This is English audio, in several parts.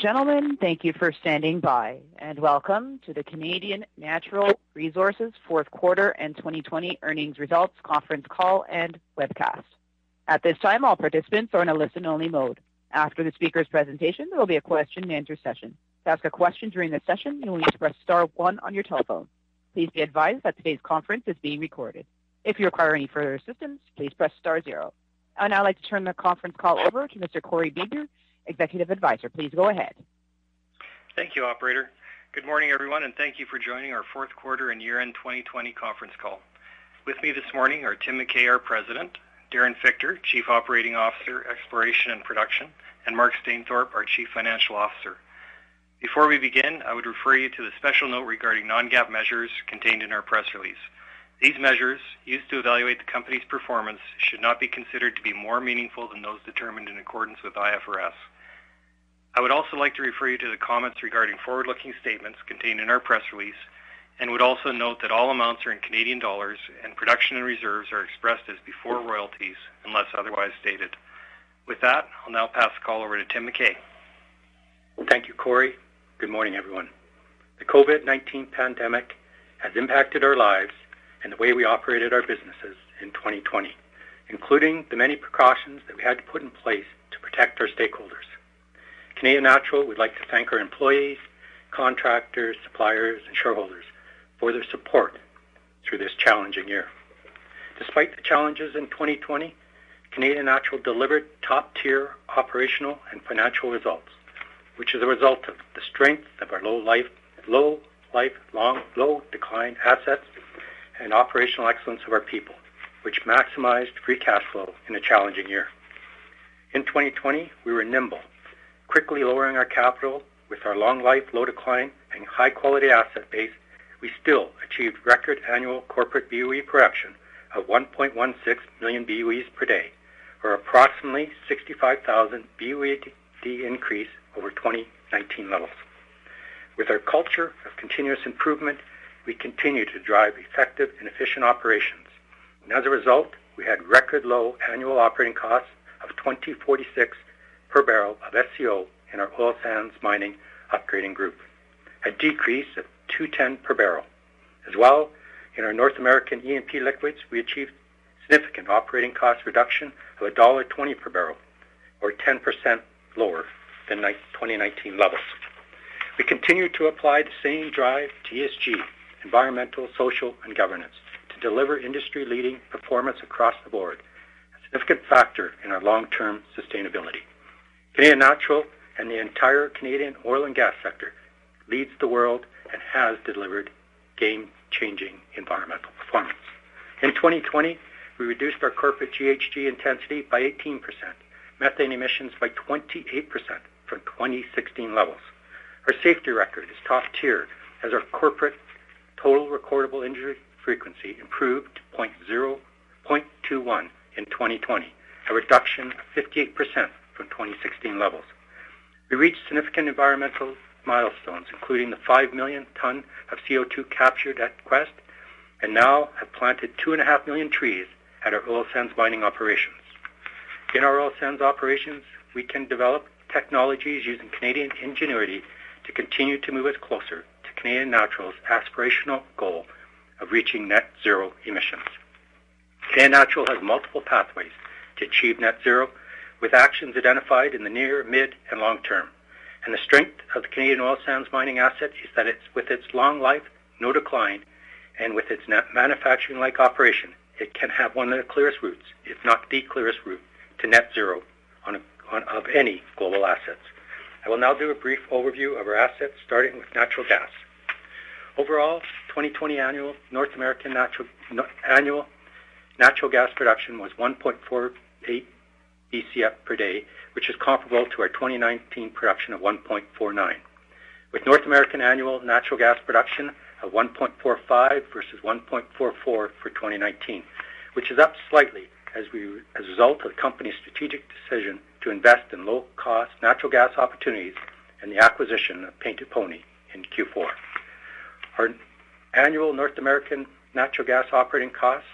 Gentlemen, thank you for standing by, and welcome to the Canadian Natural Resources fourth quarter and 2020 earnings results conference call and webcast. At this time, all participants are in a listen-only mode. After the speaker's presentation, there will be a question and answer session. To ask a question during the session, you will need to press star one on your telephone. Please be advised that today's conference is being recorded. If you require any further assistance, please press star zero. I'd now like to turn the conference call over to Mr. Corey Bieber, Executive Advisor. Please go ahead. Thank you, operator. Good morning, everyone, and thank you for joining our fourth quarter and year-end 2020 conference call. With me this morning are Tim McKay, our President, Darren Fichter, Chief Operating Officer, Exploration and Production, and Mark Stainthorpe, our Chief Financial Officer. Before we begin, I would refer you to the special note regarding non-GAAP measures contained in our press release. These measures, used to evaluate the company's performance, should not be considered to be more meaningful than those determined in accordance with IFRS. I would also like to refer you to the comments regarding forward-looking statements contained in our press release and would also note that all amounts are in Canadian dollars and production and reserves are expressed as before royalties unless otherwise stated. With that, I'll now pass the call over to Tim McKay. Thank you, Corey. Good morning, everyone. The COVID-19 pandemic has impacted our lives and the way we operated our businesses in 2020, including the many precautions that we had to put in place to protect our stakeholders. Canadian Natural would like to thank our employees, contractors, suppliers, and shareholders for their support through this challenging year. Despite the challenges in 2020, Canadian Natural delivered top-tier operational and financial results, which is a result of the strength of our low life, low life, long, low decline assets and operational excellence of our people, which maximized free cash flow in a challenging year. In 2020, we were nimble, quickly lowering our capital with our long life, low decline, and high-quality asset base. We still achieved record annual corporate BOE production of 1.16 million BOEs per day, or approximately 65,000 BOED increase over 2019 levels. With our culture of continuous improvement, we continue to drive effective and efficient operations. And as a result, we had record low annual operating costs of 2046 per barrel of SCO in our oil sands mining upgrading group, a decrease of 210 per barrel. As well, in our North American E&P liquids, we achieved significant operating cost reduction of $1.20 per barrel, or 10% lower than 2019 levels. We continue to apply the same drive to ESG environmental, social, and governance to deliver industry-leading performance across the board, a significant factor in our long-term sustainability. Canadian Natural and the entire Canadian oil and gas sector leads the world and has delivered game-changing environmental performance. In 2020, we reduced our corporate GHG intensity by 18%, methane emissions by 28% from 2016 levels. Our safety record is top tier as our corporate total recordable injury frequency improved to 0.21 in 2020, a reduction of 58% from 2016 levels. We reached significant environmental milestones, including the 5 million ton of CO2 captured at Quest, and now have planted 2.5 million trees at our oil sands mining operations. In our oil sands operations, we can develop technologies using Canadian ingenuity to continue to move us closer Canadian Natural's aspirational goal of reaching net zero emissions. Canadian Natural has multiple pathways to achieve net zero, with actions identified in the near, mid, and long term. And the strength of the Canadian oil sands mining asset is that it's with its long life, no decline, and with its manufacturing-like operation, it can have one of the clearest routes, if not the clearest route, to net zero on, a, on of any global assets. I will now do a brief overview of our assets, starting with natural gas. Overall, 2020 annual North American natural annual natural gas production was 1.48 BCF per day, which is comparable to our 2019 production of 1.49. with North American annual natural gas production of 1.45 versus 1.44 for 2019, which is up slightly as a result of the company's strategic decision to invest in low-cost natural gas opportunities and the acquisition of Painted Pony in Q4. Our annual North American natural gas operating cost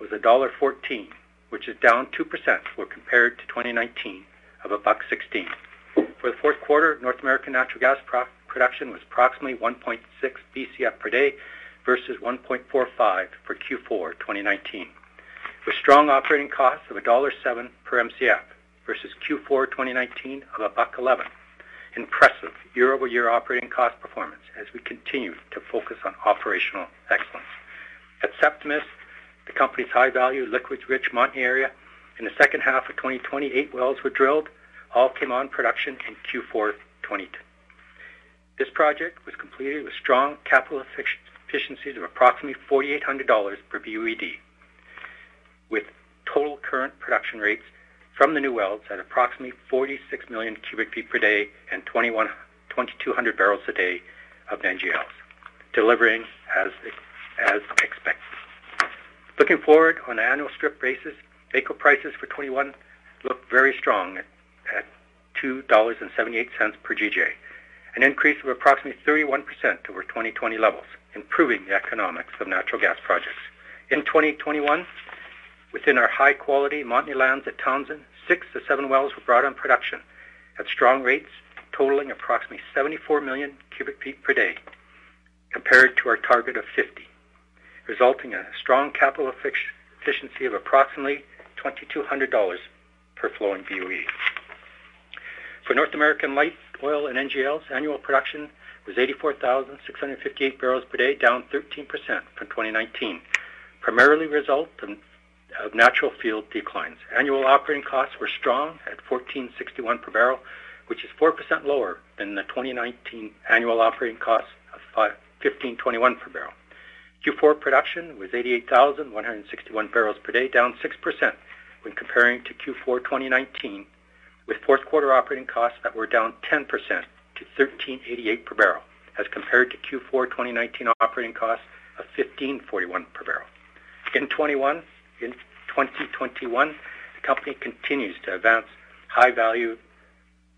was $1.14, which is down 2% when compared to 2019 of $1.16. For the fourth quarter, North American natural gas production was approximately 1.6 Bcf per day versus 1.45 for Q4 2019, with strong operating costs of $1.07 per Mcf versus Q4 2019 of $1.11. Impressive year-over-year operating cost performance as we continue to focus on operational excellence. At Septimus, the company's high-value liquids-rich Montney area, in the second half of 2020, eight wells were drilled, all came on production in Q4 2020. This project was completed with strong capital efficiencies of approximately 4,800 dollars per BOED, with total current production rates from the new wells at approximately 46 million cubic feet per day and 2,200 barrels a day of NGLs, delivering as expected. Looking forward on an annual strip basis, AECO prices for 2021 look very strong at 2.78 dollars per GJ, an increase of approximately 31% over 2020 levels, improving the economics of natural gas projects. In 2021, within our high-quality Montney lands at Townsend, six to seven wells were brought on production at strong rates totaling approximately 74 million cubic feet per day compared to our target of 50, resulting in a strong capital efficiency of approximately 2,200 dollars per flowing BOE. For North American light oil and NGLs, annual production was 84,658 barrels per day, down 13% from 2019, primarily a result of natural field declines. Annual operating costs were strong at 14.61 per barrel, which is 4% lower than the 2019 annual operating costs of 15.21 per barrel. Q4 production was 88,161 barrels per day, down 6% when comparing to Q4 2019, with fourth quarter operating costs that were down 10% to 13.88 per barrel as compared to Q4 2019 operating costs of 15.41 per barrel. In 2021, the company continues to advance high-value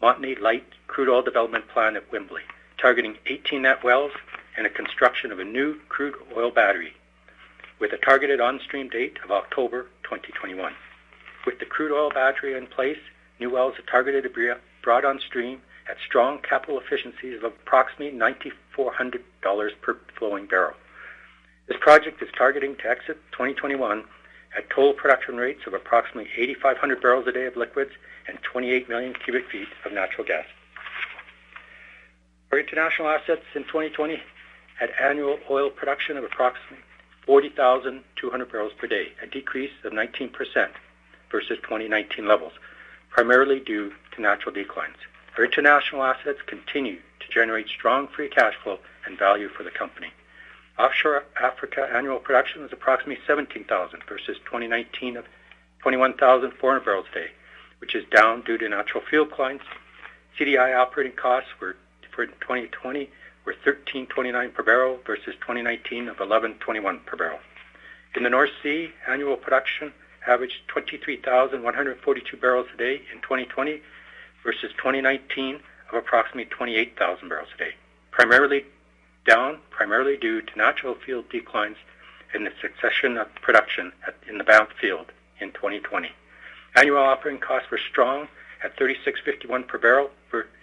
Montney light crude oil development plan at Wembley, targeting 18 net wells and a construction of a new crude oil battery with a targeted on-stream date of October 2021. With the crude oil battery in place, new wells are targeted to be brought on stream at strong capital efficiencies of approximately 9,400 dollars per flowing barrel. This project is targeting to exit 2021 at total production rates of approximately 8,500 barrels a day of liquids and 28 million cubic feet of natural gas. Our international assets in 2020 had annual oil production of approximately 40,200 barrels per day, a decrease of 19% versus 2019 levels, primarily due to natural declines. Our international assets continue to generate strong free cash flow and value for the company. Offshore Africa annual production was approximately 17,000 versus 2019 of 21,400 barrels a day, which is down due to natural field declines. CDI operating costs were for 2020 were 13.29 per barrel versus 2019 of 11.21 per barrel. In the North Sea, annual production averaged 23,142 barrels a day in 2020 versus 2019 of approximately 28,000 barrels a day, primarily down primarily due to natural field declines and the cessation of production in the Banff field in 2020. Annual operating costs were strong at 36.51 per barrel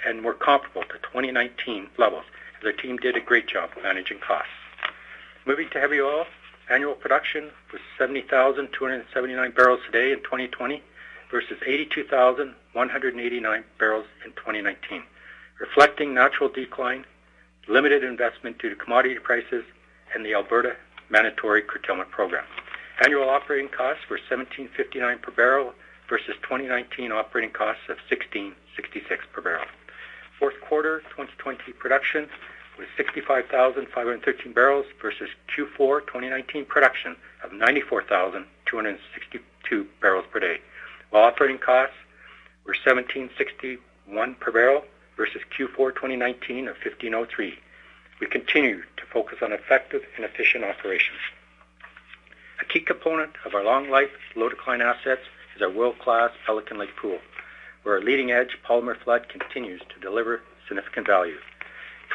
and were comparable to 2019 levels. The team did a great job managing costs. Moving to heavy oil, annual production was 70,279 barrels a day in 2020 versus 82,189 barrels in 2019, reflecting natural decline, limited investment due to commodity prices, and the Alberta mandatory curtailment program. Annual operating costs were 17.59 per barrel versus 2019 operating costs of 16.66 per barrel. Fourth quarter 2020 production was 65,513 barrels versus Q4 2019 production of 94,262 barrels per day, while operating costs were 17.61 per barrel versus Q4 2019 of 1503. We continue to focus on effective and efficient operations. A key component of our long life, low decline assets is our world-class Pelican Lake pool, where our leading-edge polymer flood continues to deliver significant value.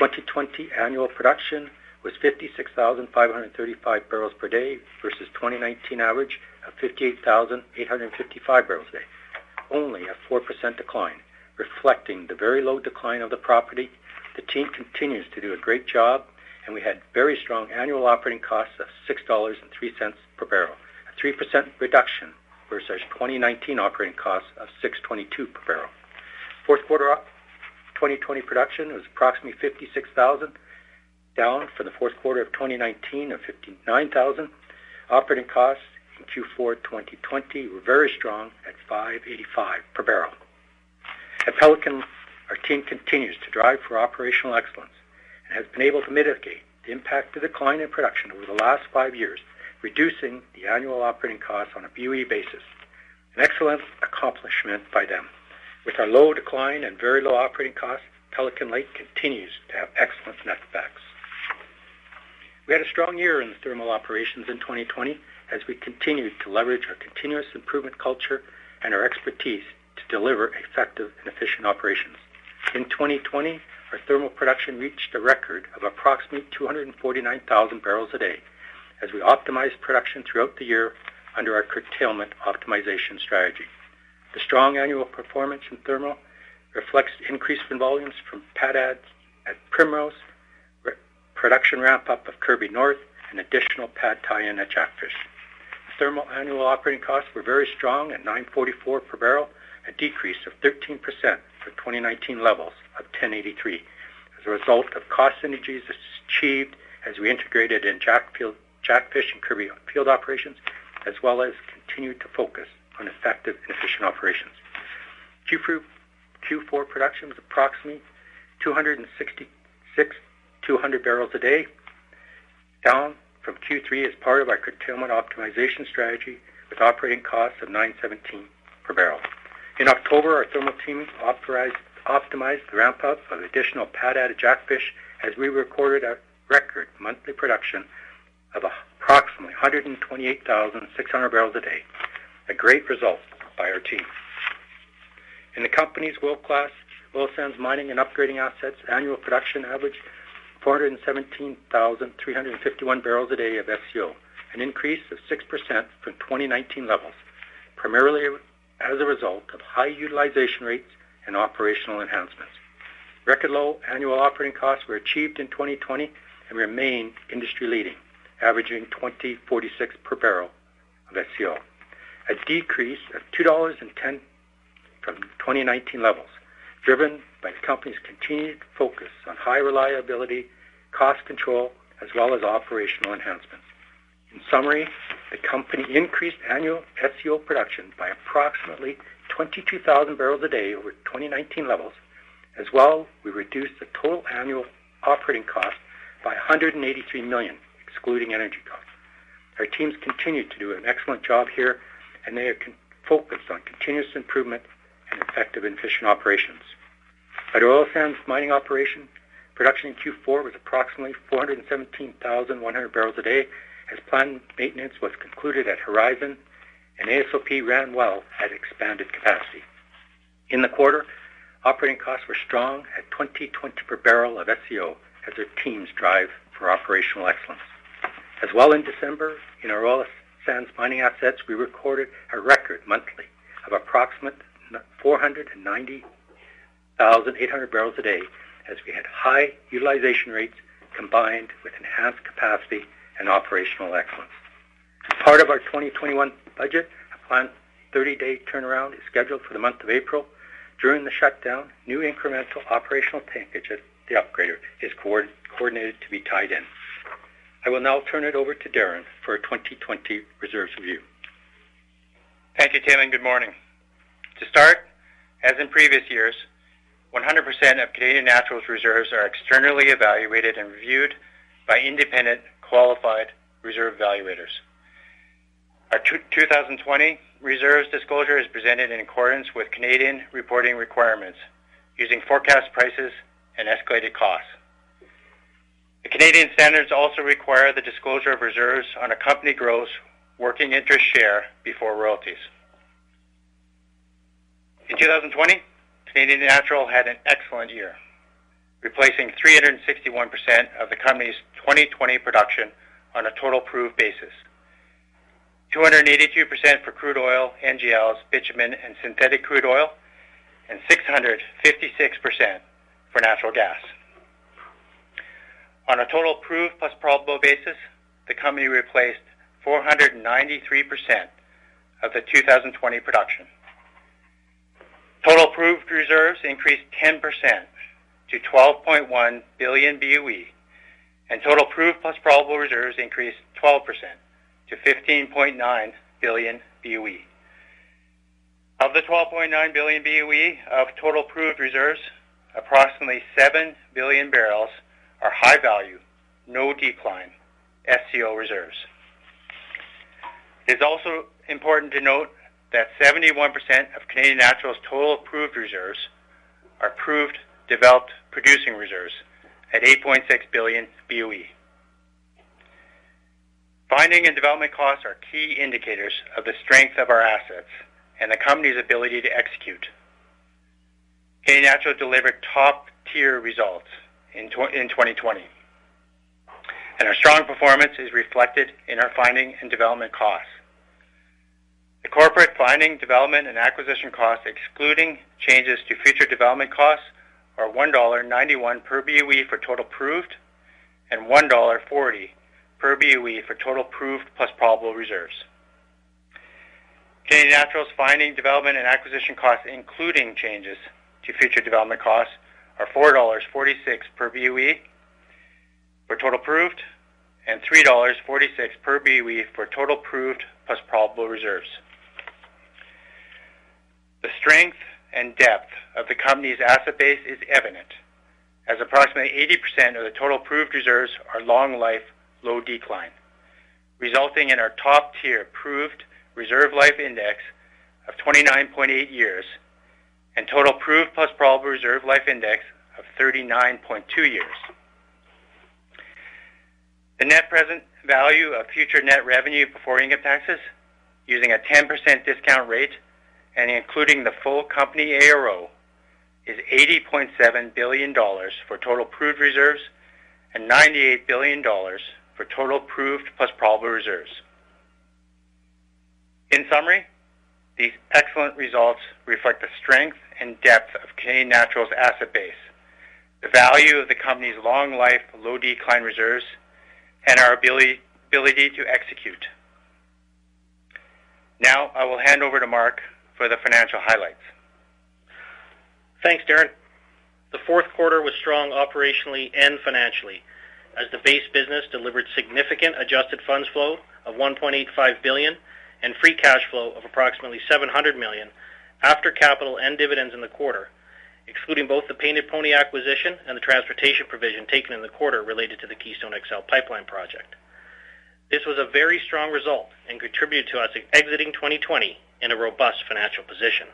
2020 annual production was 56,535 barrels per day versus 2019 average of 58,855 barrels a day, only a 4% decline, reflecting the very low decline of the property. The team continues to do a great job, and we had very strong annual operating costs of $6.03 per barrel, a 3% reduction versus 2019 operating costs of $6.22 per barrel. Fourth quarter 2020 production was approximately 56,000, down from the fourth quarter of 2019 of 59,000. Operating costs in Q4 2020 were very strong at 5.85 per barrel. At Pelican, our team continues to drive for operational excellence and has been able to mitigate the impact of decline in production over the last five years, reducing the annual operating costs on a BOE basis. An excellent accomplishment by them. With our low decline and very low operating costs, Pelican Lake continues to have excellent netbacks. We had a strong year in the thermal operations in 2020 as we continued to leverage our continuous improvement culture and our expertise deliver effective and efficient operations. In 2020, our thermal production reached a record of approximately 249,000 barrels a day as we optimized production throughout the year under our curtailment optimization strategy. The strong annual performance in thermal reflects increase in volumes from pad adds at Primrose, production ramp-up of Kirby North, and additional pad tie-in at Jackfish. Thermal annual operating costs were very strong at 9.44 per barrel, a decrease of 13% for 2019 levels of 10.83 as a result of cost synergies achieved as we integrated in Jackfish and Kirby field operations, as well as continued to focus on effective and efficient operations. Q4 production was approximately 266 200 barrels a day, down from Q3 as part of our curtailment optimization strategy with operating costs of 9.17 per barrel. In October, our thermal team optimized the ramp-up of additional pad added Jackfish as we recorded a record monthly production of approximately 128,600 barrels a day, a great result by our team. In the company's world-class oil sands mining and upgrading assets, annual production averaged 417,351 barrels a day of SCO, an increase of 6% from 2019 levels, primarily as a result of high utilization rates and operational enhancements. Record low annual operating costs were achieved in 2020 and remain industry-leading, averaging 20.46 per barrel of SCO, a decrease of $2.10 from 2019 levels, driven by the company's continued focus on high reliability cost control, as well as operational enhancements. In summary, the company increased annual SCO production by approximately 22,000 barrels a day over 2019 levels. As well, we reduced the total annual operating cost by 183 million, excluding energy costs. Our teams continue to do an excellent job here, and they are focused on continuous improvement and effective and efficient operations. At oil sands mining operation, Production in Q4 was approximately 417,100 barrels a day as planned maintenance was concluded at Horizon and AOSP ran well at expanded capacity. In the quarter, operating costs were strong at 20.20 per barrel of SCO as our teams drive for operational excellence. As well in December, in our oil sands mining assets, we recorded a record monthly of approximate 490,800 barrels a day as we had high utilization rates combined with enhanced capacity and operational excellence. Part of our 2021 budget, a planned 30-day turnaround is scheduled for the month of April. During the shutdown, new incremental operational tankage at the upgrader is coordinated to be tied in. I will now turn it over to Darren for a 2020 reserves review. Thank you, Tim, and good morning. To start, as in previous years, 100% of Canadian Natural's reserves are externally evaluated and reviewed by independent, qualified reserve evaluators. Our 2020 reserves disclosure is presented in accordance with Canadian reporting requirements, using forecast prices and escalated costs. The Canadian standards also require the disclosure of reserves on a company gross working interest share before royalties. In 2020, Canadian Natural had an excellent year, replacing 361% of the company's 2020 production on a total proved basis. 282% for crude oil, NGLs, bitumen, and synthetic crude oil, and 656% for natural gas. On a total proved plus probable basis, the company replaced 493% of the 2020 production. Total proved reserves increased 10% to 12.1 billion BOE, and total proved plus probable reserves increased 12% to 15.9 billion BOE. Of the 12.9 billion BOE of total proved reserves, approximately 7 billion barrels are high value, no decline SCO reserves. It is also important to note that 71% of Canadian Natural's total proved reserves are proved developed producing reserves at 8.6 billion BOE. Finding and development costs are key indicators of the strength of our assets and the company's ability to execute. Canadian Natural delivered top-tier results in 2020, and our strong performance is reflected in our finding and development costs. The corporate finding, development, and acquisition costs, excluding changes to future development costs, are $1.91 per BOE for total proved and $1.40 per BOE for total proved plus probable reserves. Canadian Natural's finding, development, and acquisition costs, including changes to future development costs, are $4.46 per BOE for total proved and $3.46 per BOE for total proved plus probable reserves. The strength and depth of the company's asset base is evident, as approximately 80% of the total proved reserves are long life, low decline, resulting in our top-tier proved reserve life index of 29.8 years and total proved plus probable reserve life index of 39.2 years. The net present value of future net revenue before income taxes using a 10% discount rate and including the full company ARO is $80.7 billion for total proved reserves and $98 billion for total proved plus probable reserves. In summary, these excellent results reflect the strength and depth of Canadian Natural's asset base, the value of the company's long life, low decline reserves, and our ability to execute. Now, I will hand over to Mark for the financial highlights. Thanks, Darren. The fourth quarter was strong operationally and financially as the base business delivered significant adjusted funds flow of 1.85 billion and free cash flow of approximately 700 million after capital and dividends in the quarter, excluding both the Painted Pony acquisition and the transportation provision taken in the quarter related to the Keystone XL pipeline project. This was a very strong result and contributed to us exiting 2020 in a robust financial position.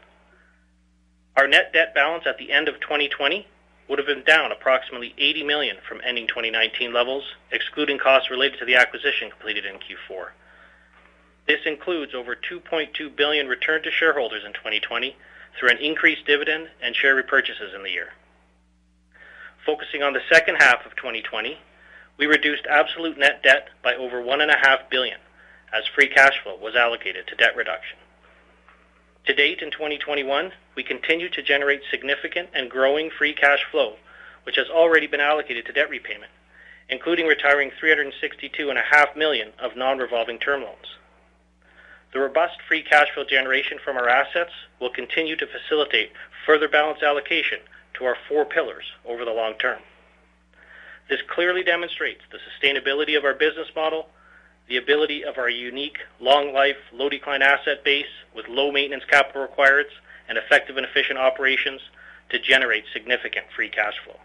Our net debt balance at the end of 2020 would have been down approximately 80 million from ending 2019 levels, excluding costs related to the acquisition completed in Q4. This includes over 2.2 billion returned to shareholders in 2020 through an increased dividend and share repurchases in the year. Focusing on the second half of 2020, we reduced absolute net debt by over 1.5 billion as free cash flow was allocated to debt reduction. To date, in 2021, we continue to generate significant and growing free cash flow, which has already been allocated to debt repayment, including retiring 362.5 million of non-revolving term loans. The robust free cash flow generation from our assets will continue to facilitate further balance allocation to our four pillars over the long term. This clearly demonstrates the sustainability of our business model, the ability of our unique long life, low decline asset base with low maintenance capital requirements and effective and efficient operations to generate significant free cash flow.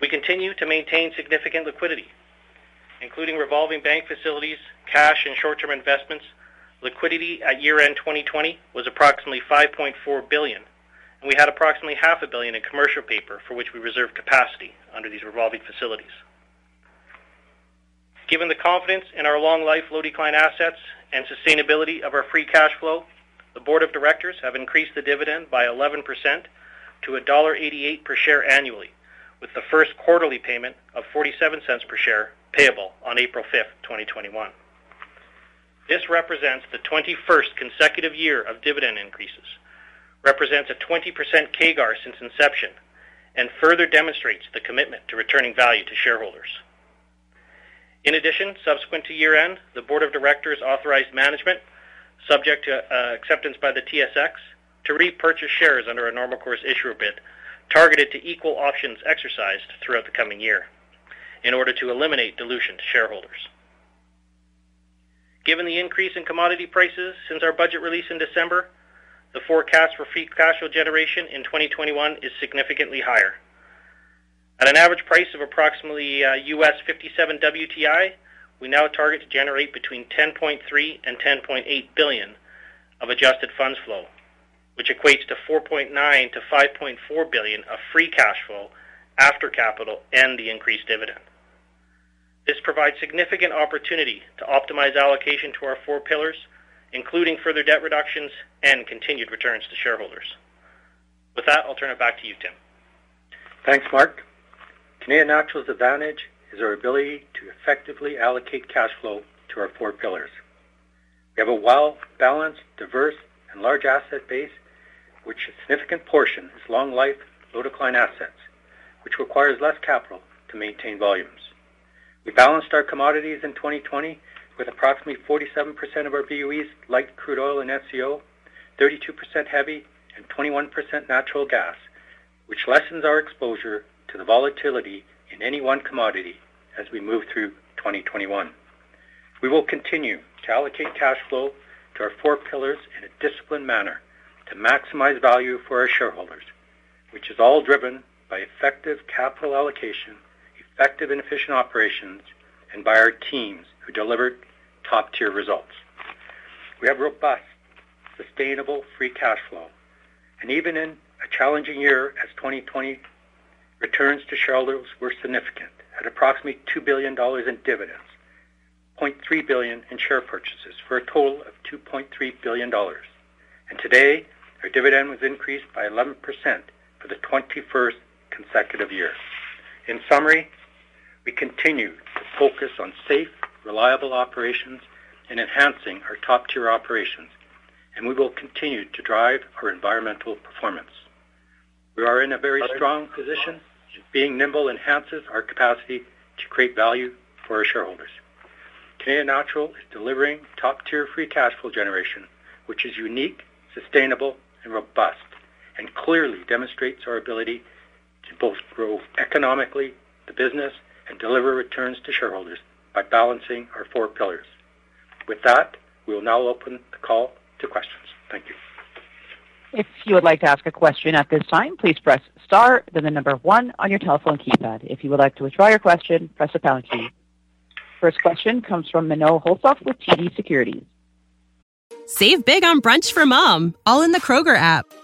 We continue to maintain significant liquidity, including revolving bank facilities, cash and short-term investments. Liquidity at year-end 2020 was approximately 5.4 billion, and we had approximately half a billion in commercial paper for which we reserved capacity under these revolving facilities. Given the confidence in our long life, low decline assets and sustainability of our free cash flow, the board of directors have increased the dividend by 11% to $1.88 per share annually, with the first quarterly payment of $0.47 per share payable on April 5, 2021. This represents the 21st consecutive year of dividend increases, represents a 20% CAGR since inception, and further demonstrates the commitment to returning value to shareholders. In addition, subsequent to year-end, the board of directors authorized management, subject to uh, acceptance by the TSX, to repurchase shares under a normal course issuer bid targeted to equal options exercised throughout the coming year in order to eliminate dilution to shareholders. Given the increase in commodity prices since our budget release in December, the forecast for free cash flow generation in 2021 is significantly higher. At an average price of approximately uh, US 57 WTI, we now target to generate between 10.3 and 10.8 billion of adjusted funds flow, which equates to 4.9 to 5.4 billion of free cash flow after capital and the increased dividend. This provides significant opportunity to optimize allocation to our four pillars, including further debt reductions and continued returns to shareholders. With that, I'll turn it back to you, Tim. Thanks, Mark. Canadian Natural's advantage is our ability to effectively allocate cash flow to our four pillars. We have a well-balanced, diverse, and large asset base, which a significant portion is long life, low decline assets, which requires less capital to maintain volumes. We balanced our commodities in 2020 with approximately 47% of our BOEs light crude oil and SCO, 32% heavy, and 21% natural gas, which lessens our exposure to the volatility in any one commodity as we move through 2021. We will continue to allocate cash flow to our four pillars in a disciplined manner to maximize value for our shareholders, which is all driven by effective capital allocation, effective and efficient operations, and by our teams who delivered top-tier results. We have robust, sustainable free cash flow, and even in a challenging year as 2020 Returns to shareholders were significant at approximately $2 billion in dividends, 0.3 billion in share purchases for a total of $2.3 billion. And today, our dividend was increased by 11% for the 21st consecutive year. In summary, we continue to focus on safe, reliable operations and enhancing our top-tier operations, and we will continue to drive our environmental performance. We are in a very strong position being nimble enhances our capacity to create value for our shareholders. Canadian Natural is delivering top-tier free cash flow generation, which is unique, sustainable, and robust, and clearly demonstrates our ability to both grow economically the business and deliver returns to shareholders by balancing our four pillars. With that, we will now open the call to questions. Thank you. If you would like to ask a question at this time, please press star, then the number one on your telephone keypad. If you would like to withdraw your question, press the pound key. First question comes from Menno Hulshof with TD Securities. Save big on brunch for mom, all in the Kroger app.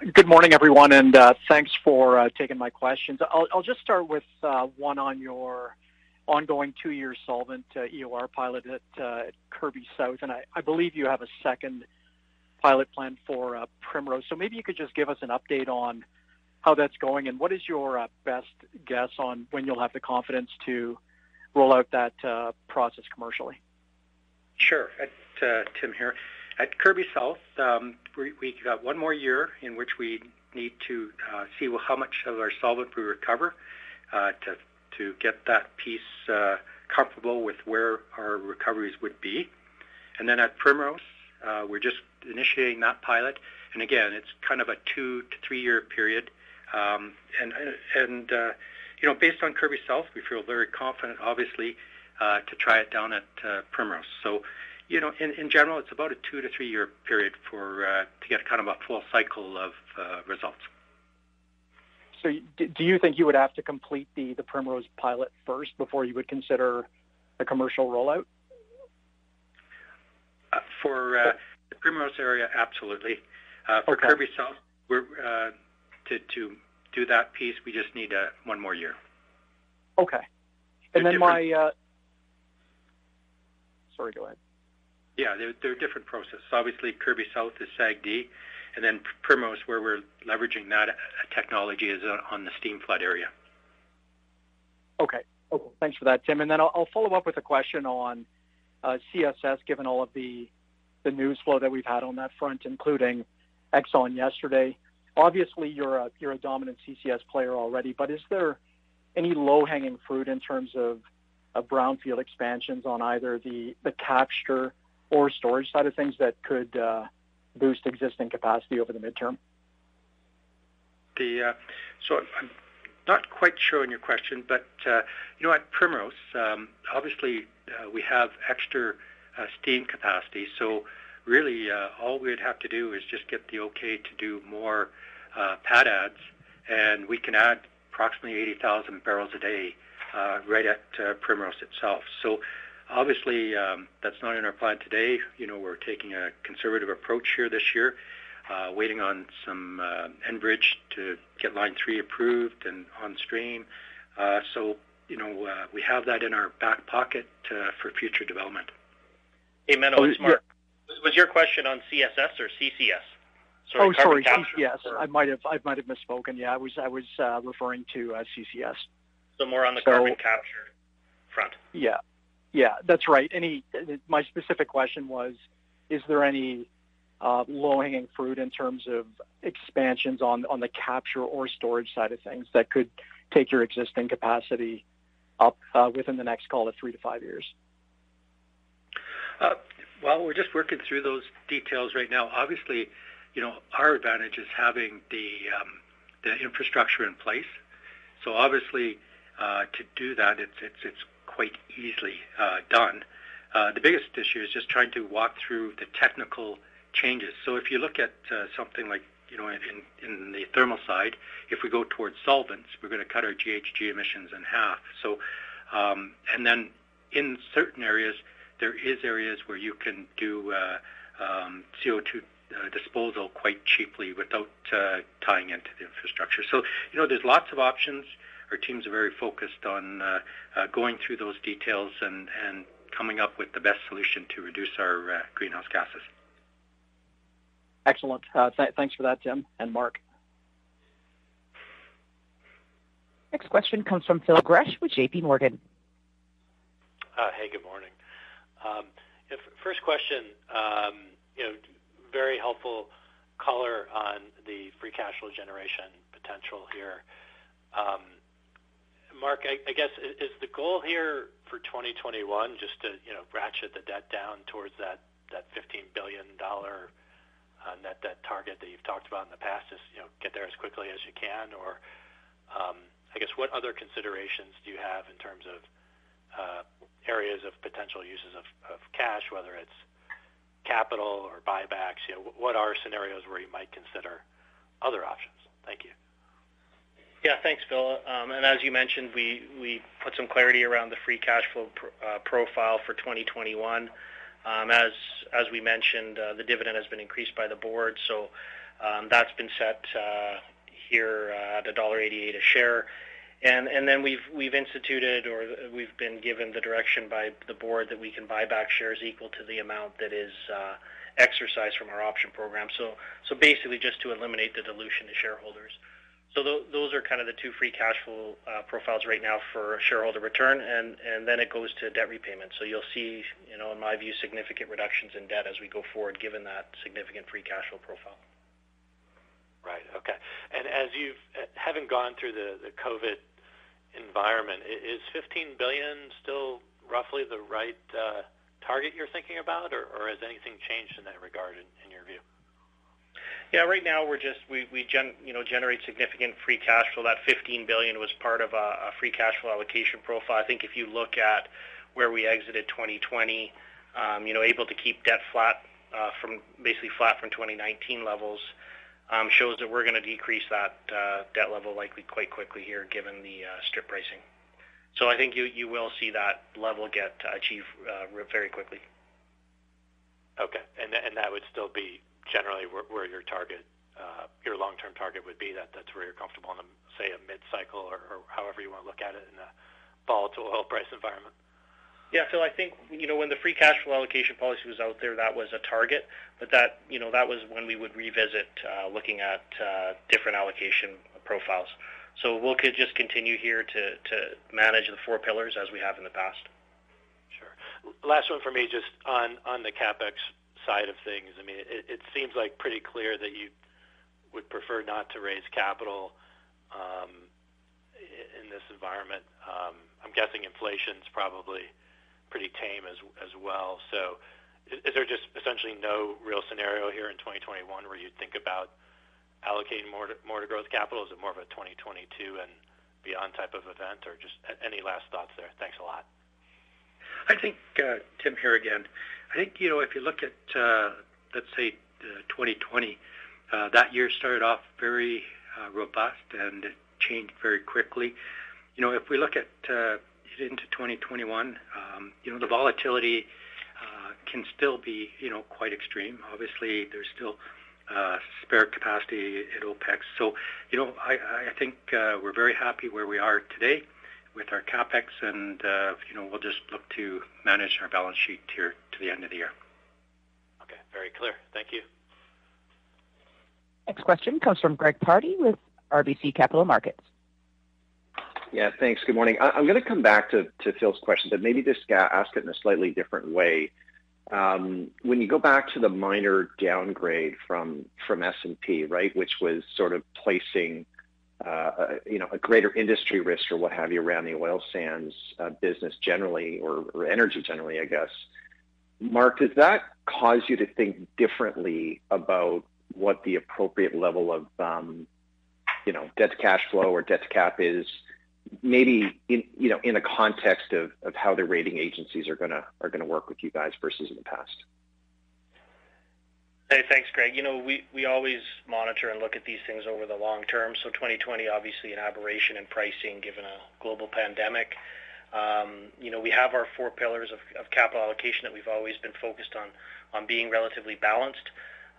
Good morning, everyone, and uh, thanks for uh, taking my questions. I'll, just start with uh, one on your ongoing two-year solvent EOR pilot at Kirby South, and I, believe you have a second pilot plan for Primrose. So maybe you could just give us an update on how that's going and what is your best guess on when you'll have the confidence to roll out that process commercially? Sure. Tim here. At Kirby South, um, we, we got one more year in which we need to uh, see how much of our solvent we recover uh, to to get that piece uh, comfortable with where our recoveries would be. And then at Primrose, uh, we're just initiating that pilot. And again, it's kind of a two to three year period Um, and and uh, you know, based on Kirby South, we feel very confident, obviously, uh, to try it down at uh, Primrose. So, you know, in, in general, it's about a two to three year period for uh, to get kind of a full cycle of uh, results. So, do you think you would have to complete the the Primrose pilot first before you would consider a commercial rollout? Uh, for uh, the Primrose area, absolutely. Uh, for okay. Kirby South, we're uh, to to do that piece. We just need uh, one more year. Okay. And they're then my. Uh, sorry, go ahead. Yeah, they're, they're different processes. Obviously, Kirby South is SAGD, and then Primrose, where we're leveraging that technology, is on the steam flood area. Okay. Okay. Thanks for that, Tim. And then I'll, I'll follow up with a question on uh, CSS, given all of the the news flow that we've had on that front, including Exxon yesterday. Obviously, you're a you're a dominant CCS player already, but is there any low-hanging fruit in terms of, of brownfield expansions on either the the capture or storage side of things that could uh, boost existing capacity over the midterm? The uh, so I'm not quite sure on your question, but uh, you know at Primrose, um, obviously we have extra steam capacity, so really all we'd have to do is just get the okay to do more pad adds, and we can add approximately 80,000 barrels a day uh, right at uh, Primrose itself. So obviously um, that's not in our plan today. You know, we're taking a conservative approach here this year, uh, waiting on some uh, Enbridge to get Line 3 approved and on stream. Uh, so, you know, uh, we have that in our back pocket uh, for future development. Hey, Menno, oh, it's Mark. Yeah. Was your question on CSS or CCS? Sorry, oh, sorry, CCS. Or... I might have I might have misspoken. Yeah, I was I was uh, referring to uh, CCS. So more on the so, carbon capture front. Yeah, yeah, that's right. Any my specific question was, is there any uh, low-hanging fruit in terms of expansions on the capture or storage side of things that could take your existing capacity up uh, within the next call it three to five years? Uh, well, we're just working through those details right now. Obviously, you know, our advantage is having the um, the infrastructure in place. So obviously, to do that, it's it's quite easily uh, done. Uh, the biggest issue is just trying to walk through the technical changes. So if you look at uh, something like you know in, in the thermal side, if we go towards solvents, we're going to cut our GHG emissions in half. So um, and then in certain areas, there is areas where you can do uh, um, CO2 uh, disposal quite cheaply without uh, tying into the infrastructure. So, you know, there's lots of options. Our teams are very focused on uh, uh, going through those details and, and coming up with the best solution to reduce our uh, greenhouse gases. Excellent. Uh, th- thanks for that, Tim and Mark. Next question comes from Phil Gresh with J.P. Morgan. Uh, hey, good morning. Um, first question, um, you know, very helpful color on the free cash flow generation potential here. Um, Mark, I, I guess is the goal here for 2021 just to you know ratchet the debt down towards that that 15 billion dollar uh, net debt target that you've talked about in the past? Just you know get there as quickly as you can, or um, I guess what other considerations do you have in terms of uh, areas of potential uses of, of cash, whether it's capital or buybacks? You know, what are scenarios where you might consider other options? Thank you. Yeah, thanks, Phil. Um, and as you mentioned, we, we put some clarity around the free cash flow uh, profile for 2021. Um, as as we mentioned, uh, the dividend has been increased by the board, so um, that's been set uh, here at $1.88 a share. And and then we've we've instituted or we've been given the direction by the board that we can buy back shares equal to the amount that is uh, exercised from our option program. So so basically just to eliminate the dilution to shareholders. So th- those are kind of the two free cash flow uh, profiles right now for shareholder return, and and then it goes to debt repayment. So you'll see, you know, in my view, significant reductions in debt as we go forward, given that significant free cash flow profile. Right. Okay. And as you've having gone through the the COVID environment. Is 15 billion still roughly the right uh, target you're thinking about, or, or, has anything changed in that regard in, in your view? Yeah, right now we're just we we gen, you know generate significant free cash flow. That 15 billion was part of a, a free cash flow allocation profile. I think if you look at where we exited 2020, um, you know, able to keep debt flat uh, from basically flat from 2019 levels, um, shows that we're going to decrease that uh, debt level likely quite quickly here, given the uh, strip pricing. So I think you you will see that level get achieved uh, very quickly. Okay, and and that would still be generally where, where your target, uh, your long-term target would be. That that's where you're comfortable in, a, say, a mid-cycle or, or however you want to look at it in a volatile oil price environment. Yeah, Phil, I think you know when the free cash flow allocation policy was out there, that was a target, but that you know that was when we would revisit uh, looking at uh, different allocation profiles. So we'll could just continue here to to manage the four pillars as we have in the past. Sure. Last one for me, just on on the capex side of things. I mean, it, it seems like pretty clear that you would prefer not to raise capital um, in this environment. Um, I'm guessing inflation's probably pretty tame as as well. So, is, is there just essentially no real scenario here in 2021 where you'd think about allocating more to, more to growth capital? Is it more of a 2022 and beyond type of event, or just any last thoughts there? Thanks a lot. I think uh, Tim here again. I think you know if you look at uh, let's say uh, 2020, uh, that year started off very uh, robust and it changed very quickly. You know, if we look at uh, into 2021, um, you know, the volatility uh, can still be you know quite extreme. Obviously, there's still uh, spare capacity at OPEC. So, you know, I, I think uh, we're very happy where we are today with our capex, and uh, you know, we'll just look to manage our balance sheet here to the end of the year. Okay, very clear. Thank you. Next question comes from Greg Pardy with RBC Capital Markets. Yeah, thanks. Good morning. I, am going to come back to, to Phil's question, but maybe just ask it in a slightly different way. Um, when you go back to the minor downgrade from from S&P, right, which was sort of placing uh, you know, a greater industry risk or what have you around the oil sands uh, business generally or, or energy generally, I guess. Mark, does that cause you to think differently about what the appropriate level of, um, you know, debt to cash flow or debt to cap is, maybe in you know in a context of, of how the rating agencies are gonna are gonna work with you guys versus in the past? Hey, thanks, Greg. You know, we, we always monitor and look at these things over the long term. So 2020, obviously, an aberration in pricing given a global pandemic. Um, you know, we have our four pillars of, of capital allocation that we've always been focused on on being relatively balanced.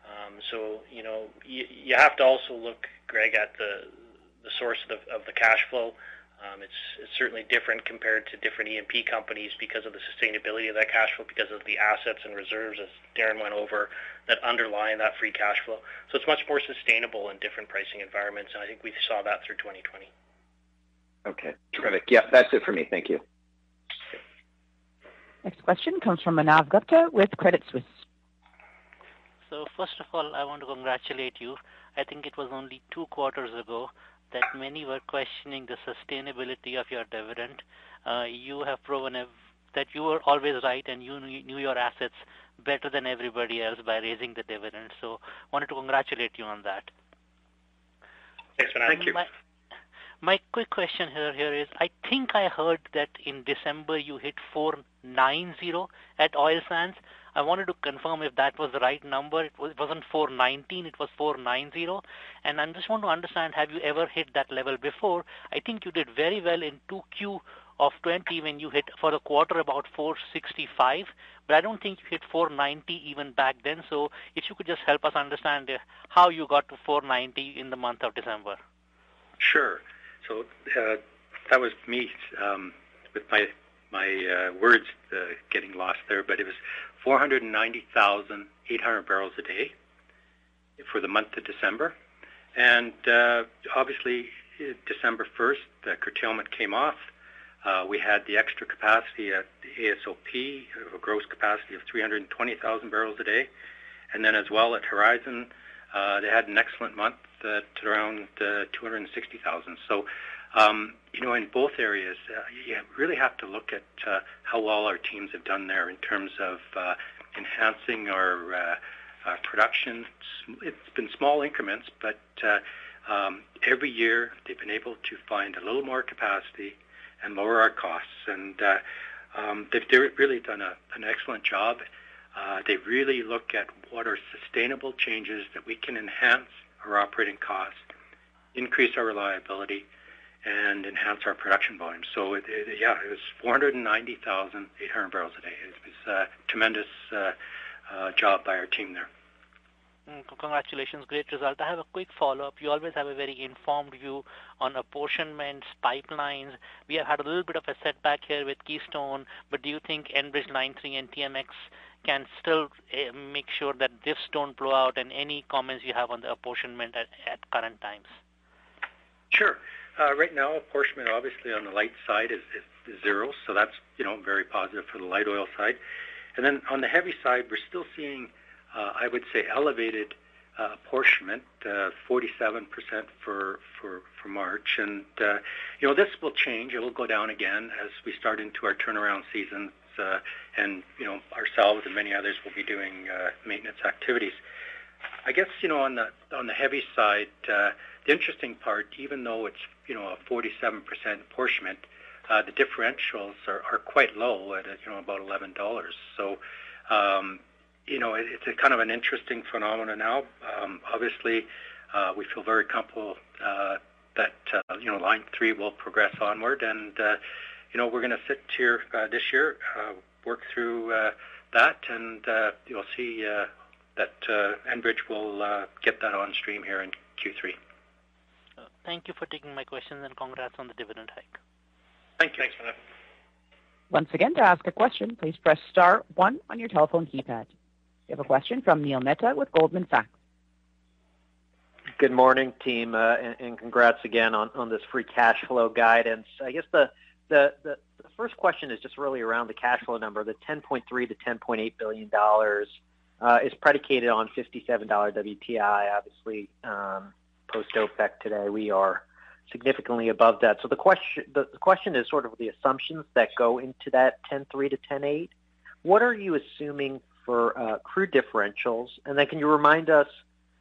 Um, so, you know, you, you have to also look, Greg, at the the source of the, of the cash flow. Um, it's, it's certainly different compared to different E&P companies because of the sustainability of that cash flow, because of the assets and reserves, as Darren went over, that underlie that free cash flow. So it's much more sustainable in different pricing environments, and I think we saw that through 2020. Okay, terrific. Yeah, that's it for me. Thank you. Next question comes from Manav Gupta with Credit Suisse. So first of all, I want to congratulate you. I think it was only two quarters ago that many were questioning the sustainability of your dividend. Uh, you have proven that you were always right and you knew your assets better than everybody else by raising the dividend. So wanted to congratulate you on that. Thanks, Thank you. My, my quick question here here is I think I heard that in December you hit 490 at oil sands. I wanted to confirm if that was the right number. It, was, it wasn't 419, it was 490. And I just want to understand, have you ever hit that level before? I think you did very well in 2Q of 20 when you hit for the quarter about 465, but I don't think you hit 490 even back then. So if you could just help us understand uh, how you got to 490 in the month of December. Sure. So uh, that was me um, with my my uh, words uh, getting lost there, but it was 490,800 barrels a day for the month of December. And uh, obviously, December 1st, the curtailment came off. Uh, we had the extra capacity at the AOSP, a gross capacity of 320,000 barrels a day. And then as well at Horizon, uh, they had an excellent month at around uh, 260,000. So um, you know, in both areas, uh, you really have to look at uh, how well our teams have done there in terms of uh, enhancing our uh, production, it's been small increments, but um, every year they've been able to find a little more capacity and lower our costs. And um, they've really done an excellent job. They really look at what are sustainable changes that we can enhance our operating costs, increase our reliability, and enhance our production volume. So it, it, yeah, it was 490,800 barrels a day. It was a tremendous uh, uh, job by our team there. Mm, congratulations, great result. I have a quick follow-up. You always have a very informed view on apportionments, pipelines. We have had a little bit of a setback here with Keystone, but do you think Enbridge Line 3 and TMX can still uh, make sure that this don't blow out, and any comments you have on the apportionment at, at current times? Sure. Uh, right now, apportionment obviously on the light side is, is, zero, so that's you know very positive for the light oil side. And then on the heavy side, we're still seeing, uh, I would say, elevated uh, apportionment, uh, 47% for, for, for March. And, uh, you know, this will change. It will go down again as we start into our turnaround seasons. Uh, and, you know, ourselves and many others will be doing uh, maintenance activities. I guess, you know, on the, on the heavy side, uh, the interesting part, even though it's, you know, a 47% apportionment, uh, the differentials are, are quite low at, you know, about $11. So, um, you know, it, it's a kind of an interesting phenomenon now. Um, obviously, uh, we feel very comfortable uh, that, uh, you know, Line 3 will progress onward. And, uh, you know, we're going to sit here uh, this year, uh, work through uh, that, and uh, you'll see uh, that uh, Enbridge will uh, get that on stream here in Q3. Thank you for taking my questions, and congrats on the dividend hike. Thank you. Thanks, Manav. Once again, to ask a question, please press star one on your telephone keypad. We have a question from Neil Mehta with Goldman Sachs. Good morning, team, uh, and, and, congrats again on, on this free cash flow guidance. I guess the, the, the, the, first question is just really around the cash flow number. The 10.3 to 10.8 billion dollars uh, is predicated on 57 dollar WTI. Obviously, um, post OPEC today, we are significantly above that. So the question the, question is sort of the assumptions that go into that 10.3 to 10.8. What are you assuming for uh, crude differentials? And then can you remind us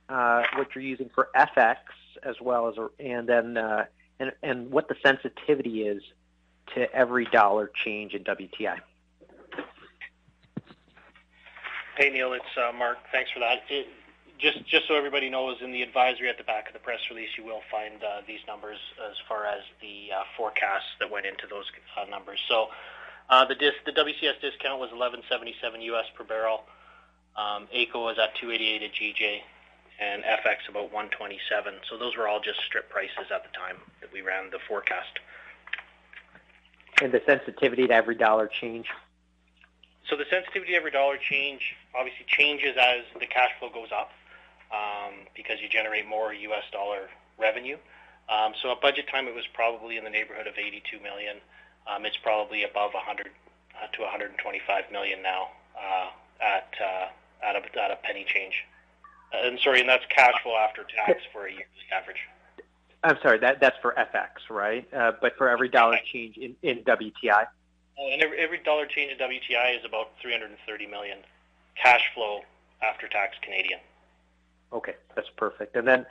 uh, what you're using for FX as well as, and then uh, and, and what the sensitivity is to every dollar change in WTI? Hey Neil, it's uh, Mark. Thanks for that. It, just just so everybody knows, in the advisory at the back of the press release, you will find uh, these numbers as far as the uh, forecasts that went into those uh, numbers. So uh, the dis- the WCS discount was 11.77 US per barrel. Um, AECO was at 288 at GJ, and FX about 127. So those were all just strip prices at the time that we ran the forecast. And the sensitivity to every dollar change. So the sensitivity to every dollar change obviously changes as the cash flow goes up um, because you generate more U.S. dollar revenue. Um, so at budget time, it was probably in the neighborhood of 82 million. Um, it's probably above 100 uh, to 125 million now uh, at uh, at a, at a penny change. Uh, and sorry, and that's cash flow after tax for a yearly average. I'm sorry, that that's for FX, right? Uh, but for every dollar change in, in WTI. Oh, and every, every dollar change in WTI is about 330 million cash flow after tax Canadian. Okay, that's perfect. And then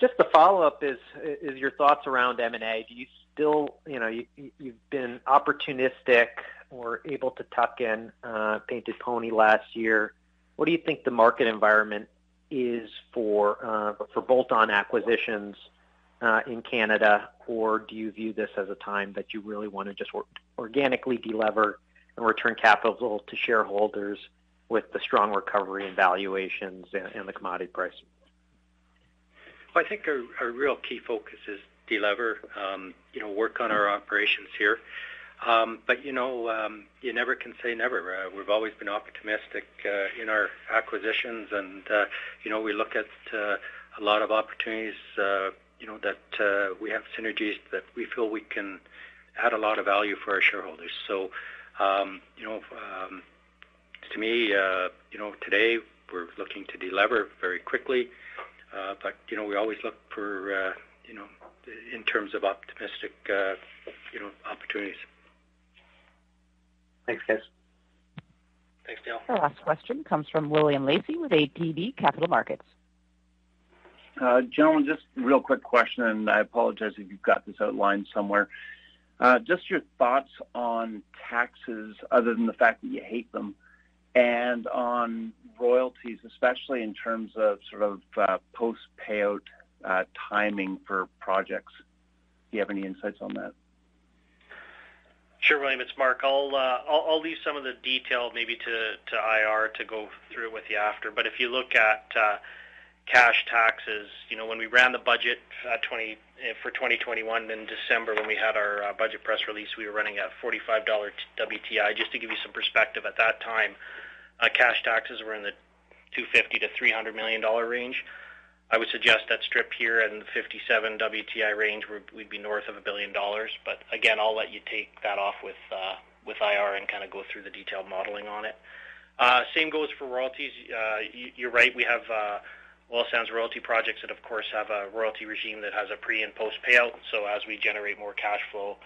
just the follow-up is is your thoughts around M&A. Do you still, you know, you, you've been opportunistic or able to tuck in uh, Painted Pony last year. What do you think the market environment is for uh, for bolt-on acquisitions uh, in Canada, or do you view this as a time that you really want to just or- organically delever and return capital to shareholders with the strong recovery in valuations and, and the commodity price? Well, I think our, our real key focus is delever, um, you know, work on our operations here. Um, but you know, um, you never can say never. Uh, we've always been optimistic uh, in our acquisitions, and uh, you know, we look at uh, a lot of opportunities. Uh, you know, that uh, we have synergies that we feel we can add a lot of value for our shareholders. So, um, you know, um, to me, uh, you know, today we're looking to delever very quickly, uh, but you know, we always look for, uh, you know, in terms of optimistic, uh, you know, opportunities. Thanks, guys. Thanks, Dale. Our last question comes from William Lacey with ATB Capital Markets. Uh, gentlemen, just a real quick question, and I apologize if you've got this outlined somewhere. Uh, just your thoughts on taxes, other than the fact that you hate them, and on royalties, especially in terms of sort of uh, post-payout uh, timing for projects. Do you have any insights on that? Sure, William. It's Mark. I'll, uh, I'll, I'll leave some of the detail maybe to, to IR to go through it with you after. But if you look at uh, cash taxes, you know, when we ran the budget uh, 20 uh, for 2021 in December, when we had our uh, budget press release, we were running at $45 WTI. Just to give you some perspective, at that time, uh, cash taxes were in the 250 to 300 million dollar range. I would suggest that strip here in the 57 WTI range, we'd be north of a billion dollars. But again, I'll let you take that off with uh, with IR and kind of go through the detailed modeling on it. Uh, same goes for royalties. Uh, you, are right. We have uh, oil sands royalty projects that, of course, have a royalty regime that has a pre and post payout. So as we generate more cash flow,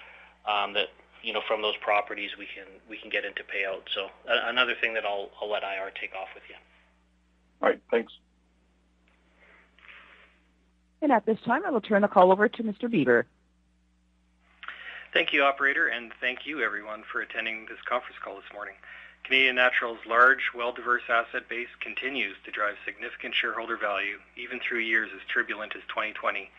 um, that you know from those properties, we can we can get into payout. So uh, another thing that I'll I'll let IR take off with you. All right. Thanks. And at this time, I will turn the call over to Mr. Bieber. Thank you, operator, and thank you, everyone, for attending this conference call this morning. Canadian Natural's large, well-diverse asset base continues to drive significant shareholder value, even through years as turbulent as 2020.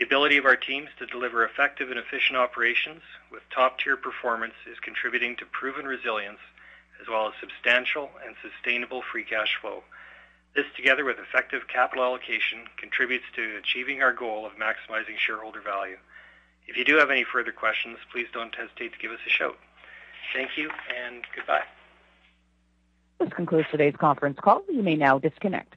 The ability of our teams to deliver effective and efficient operations with top-tier performance is contributing to proven resilience, as well as substantial and sustainable free cash flow. This, together with effective capital allocation, contributes to achieving our goal of maximizing shareholder value. If you do have any further questions, please don't hesitate to give us a shout. Thank you and goodbye. This concludes today's conference call. You may now disconnect.